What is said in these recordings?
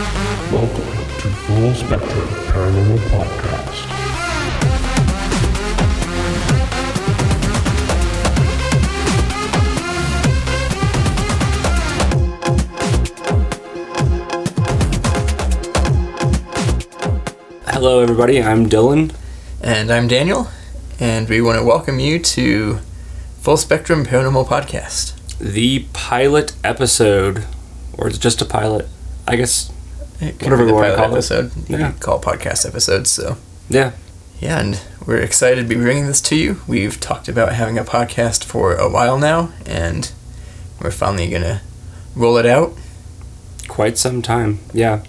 Welcome to Full Spectrum Paranormal Podcast. Hello, everybody. I'm Dylan. And I'm Daniel, and we want to welcome you to Full Spectrum Paranormal Podcast. The pilot episode, or it's just a pilot. I guess. It could Whatever be the we wanna pilot call it. episode. You Yeah. could call podcast episodes. So Yeah. yeah, and we're excited to be bringing this to you. We've talked about having a podcast for a while now, and we're finally gonna roll it out. Quite some time. Yeah.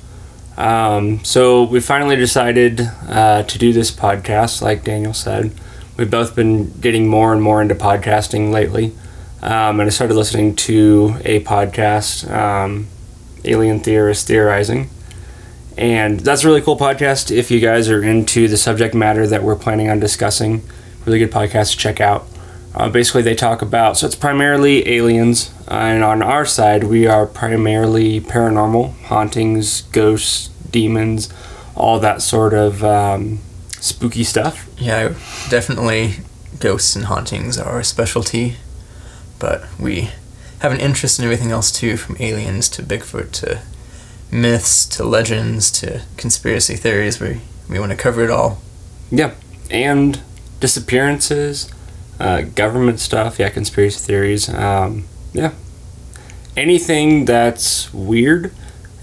Um, so we finally decided uh, to do this podcast, like Daniel said. We've both been getting more and more into podcasting lately. Um, and I started listening to a podcast, um, Alien Theorist Theorizing. And that's a really cool podcast if you guys are into the subject matter that we're planning on discussing. Really good podcast to check out. Uh, basically, they talk about, so it's primarily aliens. Uh, and on our side, we are primarily paranormal, hauntings, ghosts, demons, all that sort of um, spooky stuff. Yeah, definitely ghosts and hauntings are our specialty, but we have an interest in everything else too, from aliens to Bigfoot to myths to legends to conspiracy theories. We we want to cover it all. Yeah, and disappearances, uh, government stuff, yeah, conspiracy theories, um, yeah. Anything that's weird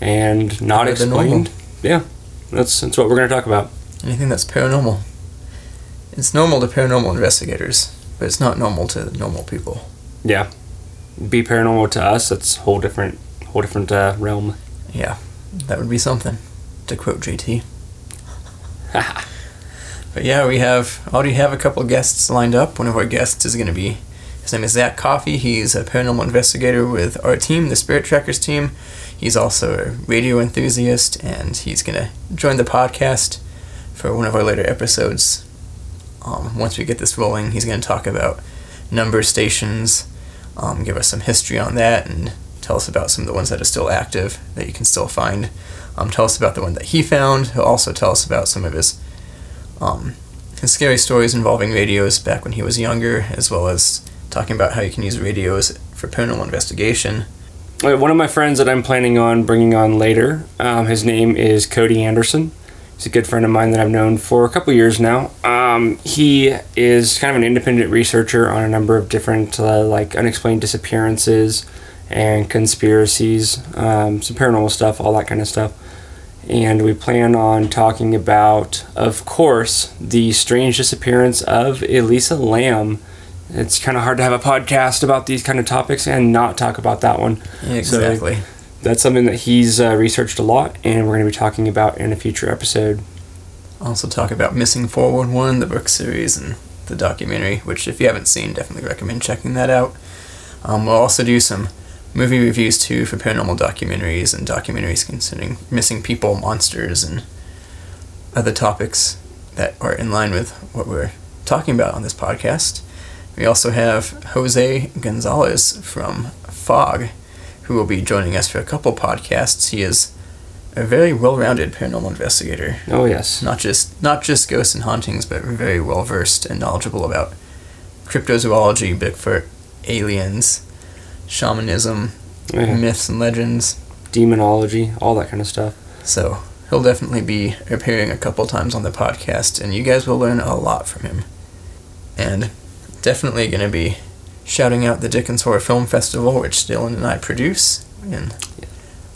and not Other explained. Yeah, that's, that's what we're going to talk about. Anything that's paranormal. It's normal to paranormal investigators, but it's not normal to normal people. Yeah. Be paranormal to us, that's a whole different, whole different uh, realm. Yeah, that would be something, to quote JT. But yeah, we have already have a couple of guests lined up. One of our guests is going to be his name is Zach Coffey. He's a paranormal investigator with our team, the Spirit Trackers team. He's also a radio enthusiast, and he's going to join the podcast for one of our later episodes. Um, once we get this rolling, he's going to talk about number stations, um, give us some history on that, and tell us about some of the ones that are still active that you can still find. Um, tell us about the one that he found. He'll also tell us about some of his um, his scary stories involving radios back when he was younger, as well as talking about how you can use radios for paranormal investigation. One of my friends that I'm planning on bringing on later, um, his name is Cody Anderson. He's a good friend of mine that I've known for a couple years now. Um, he is kind of an independent researcher on a number of different, uh, like, unexplained disappearances and conspiracies, um, some paranormal stuff, all that kind of stuff. And we plan on talking about, of course, the strange disappearance of Elisa Lam. It's kind of hard to have a podcast about these kind of topics and not talk about that one. Exactly. That's something that he's uh, researched a lot, and we're going to be talking about in a future episode. also talk about Missing 411, the book series, and the documentary, which if you haven't seen, definitely recommend checking that out. Um, we'll also do some movie reviews too for paranormal documentaries and documentaries concerning missing people, monsters, and other topics that are in line with what we're talking about on this podcast. We also have Jose Gonzalez from Fog, who will be joining us for a couple podcasts. He is a very well-rounded paranormal investigator Oh, yes. not just not just ghosts and hauntings, but very well versed and knowledgeable about cryptozoology, Bigfoot, aliens, shamanism, Yeah. myths and legends. Demonology, all that kind of stuff. So he'll definitely be appearing a couple times on the podcast, and you guys will learn a lot from him. And definitely going to be shouting out the Dickens Horror Film Festival, which Dylan and I produce in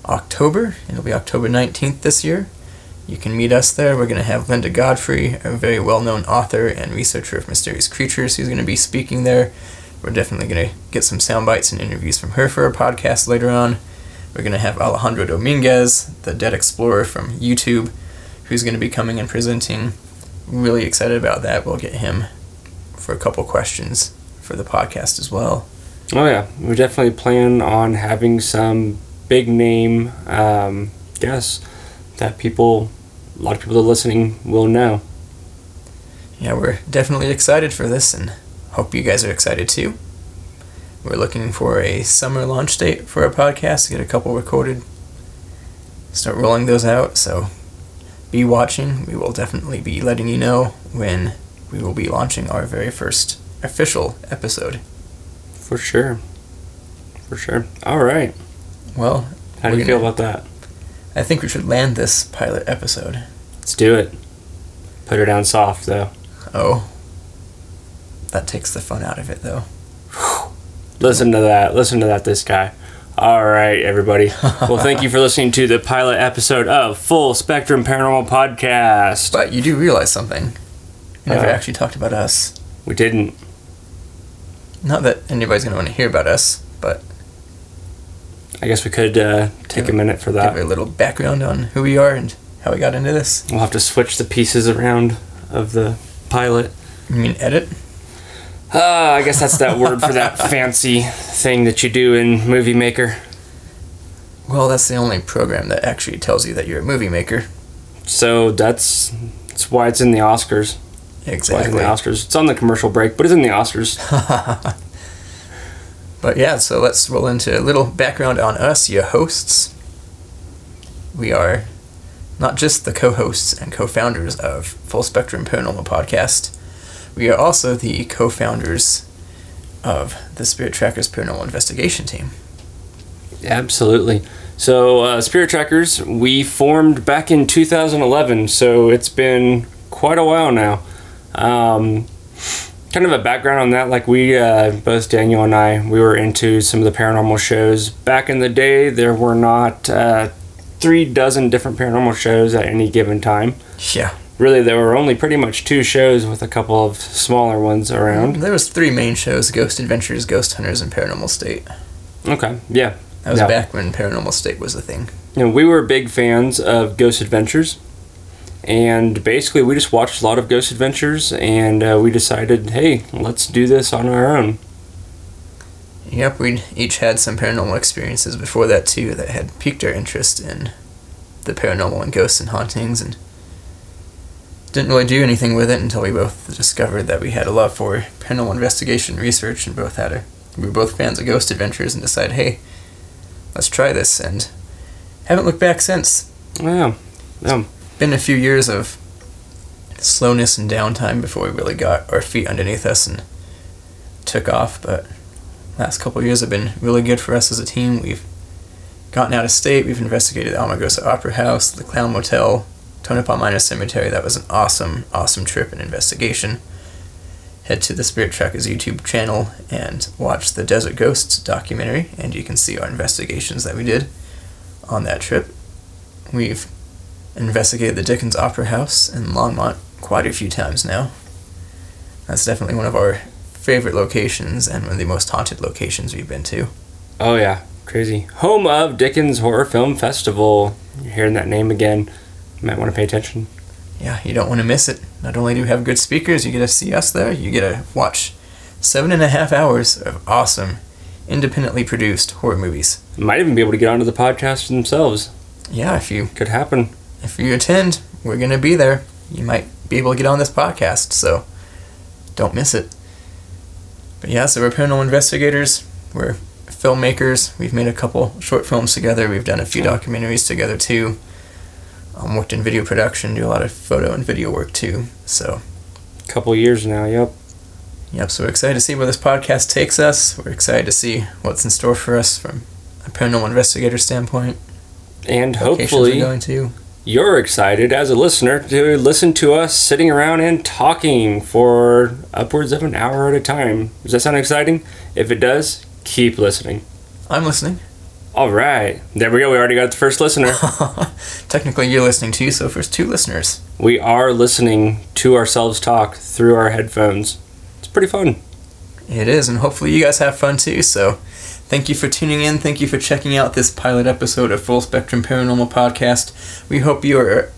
October. It'll be October 19th this year. You can meet us there. We're going to have Linda Godfrey, a very well known author and researcher of mysterious creatures, who's going to be speaking there. We're definitely going to get some sound bites and interviews from her for a podcast later on. We're going to have Alejandro Dominguez, the dead explorer from YouTube, who's going to be coming and presenting. Really excited about that. We'll get him for a couple questions for the podcast as well. Oh, yeah. We're definitely plan on having some big name um, guests that people, a lot of people that are listening will know. Yeah, we're definitely excited for this and hope you guys are excited too. We're looking for a summer launch date for our podcast to get a couple recorded. start rolling those out. So be watching. We will definitely be letting you know when we will be launching our very first official episode. For sure. For sure. All right. Well, How do you feel about that? I think we should land this pilot episode. Let's do it. Put her down soft, though. Oh. That takes the fun out of it, though. Listen to that. Listen to that, this guy. All right, everybody. well, thank you for listening to the pilot episode of Full Spectrum Paranormal Podcast. But you do realize something. You never Uh. actually talked about us. We didn't. Not that anybody's going to want to hear about us, but I guess we could uh, take a minute for that. give a little background on who we are and how we got into this. We'll have to switch the pieces around of the pilot. You mean edit? Uh, I guess that's that word for that fancy thing that you do in Movie Maker. Well, that's the only program that actually tells you that you're a movie maker. So that's that's why it's in the Oscars. That's why it's in Exactly. the Oscars. It's on the commercial break, but it's in the Oscars. But yeah, so let's roll into a little background on us, your hosts. We are not just the co hosts and co founders of Full Spectrum Paranormal Podcast, we are also the co founders of the Spirit Trackers Paranormal Investigation Team. Absolutely. So, uh, Spirit Trackers, we formed back in 2011, so it's been quite a while now. Um, kind of a background on that, like we, uh, both Daniel and I, we were into some of the paranormal shows. Back in the day, there were not uh, three dozen different paranormal shows at any given time. Yeah. Really, there were only pretty much two shows with a couple of smaller ones around. There was three main shows Ghost Adventures, Ghost Hunters, and Paranormal State. Okay, yeah. That was Yeah. back when Paranormal State was a thing. you know, we were big fans of Ghost Adventures, and basically we just watched a lot of Ghost Adventures, and uh, we decided, hey, let's do this on our own. Yep, we each had some paranormal experiences before that too that had piqued our interest in the paranormal and ghosts and hauntings and didn't really do anything with it until we both discovered that we had a love for paranormal investigation research and both had a we were both fans of ghost adventures and decided, hey, let's try this and haven't looked back since. Yeah, yeah, Been a few years of slowness and downtime before we really got our feet underneath us and took off, but last couple years have been really good for us as a team. We've gotten out of state. We've investigated the Amargosa Opera House, the Clown Motel, Tonopah Minor Cemetery. That was an awesome, awesome trip and investigation. Head to the Spirit Trackers YouTube channel and watch the Desert Ghosts documentary, and you can see our investigations that we did on that trip. We've investigated the Dickens Opera House in Longmont quite a few times now. That's definitely one of our favorite locations and one of the most haunted locations we've been to. oh yeah, crazy. Home of Dickens Horror Film Festival. You're hearing that name again. You might want to pay attention. Yeah, you don't want to miss it. Not only do we have good speakers, you get to see us there, you get to watch seven and a half hours of awesome, independently produced horror movies. Might even be able to get onto the podcast themselves. Yeah, if you Could happen. if you attend, we're gonna be there. You might be able to get on this podcast, so don't miss it. But yeah, so we're paranormal investigators. We're filmmakers. We've made a couple short films together. We've done a few documentaries together too. Um, worked in video production, do a lot of photo and video work too. So a Couple years now. Yep. Yep, so we're excited to see where this podcast takes us. We're excited to see what's in store for us from a paranormal investigator standpoint. And hopefully, going to. you're excited as a listener to listen to us sitting around and talking for upwards of an hour at a time. Does that sound exciting? If it does, keep listening. I'm listening. All right. There we go. We already got the first listener. Technically, you're listening too, so first two listeners. we are listening to ourselves talk through our headphones. It's pretty fun. It is, and hopefully you guys have fun too. So, thank you for tuning in. Thank you for checking out this pilot episode of Full Spectrum Paranormal Podcast. We hope you are.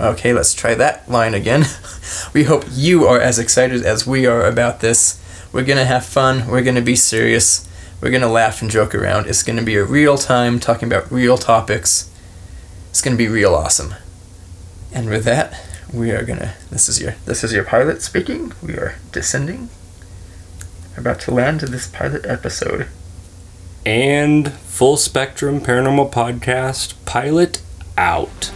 Okay, let's try that line again. we hope you are as excited as we are about this. We're gonna have fun. We're gonna be serious. We're gonna laugh and joke around. It's gonna be a real time talking about real topics. It's gonna be real awesome. And with that, we are gonna. This is your. This is your pilot speaking. We are descending about to land this pilot episode. And Full Spectrum Paranormal Podcast pilot out.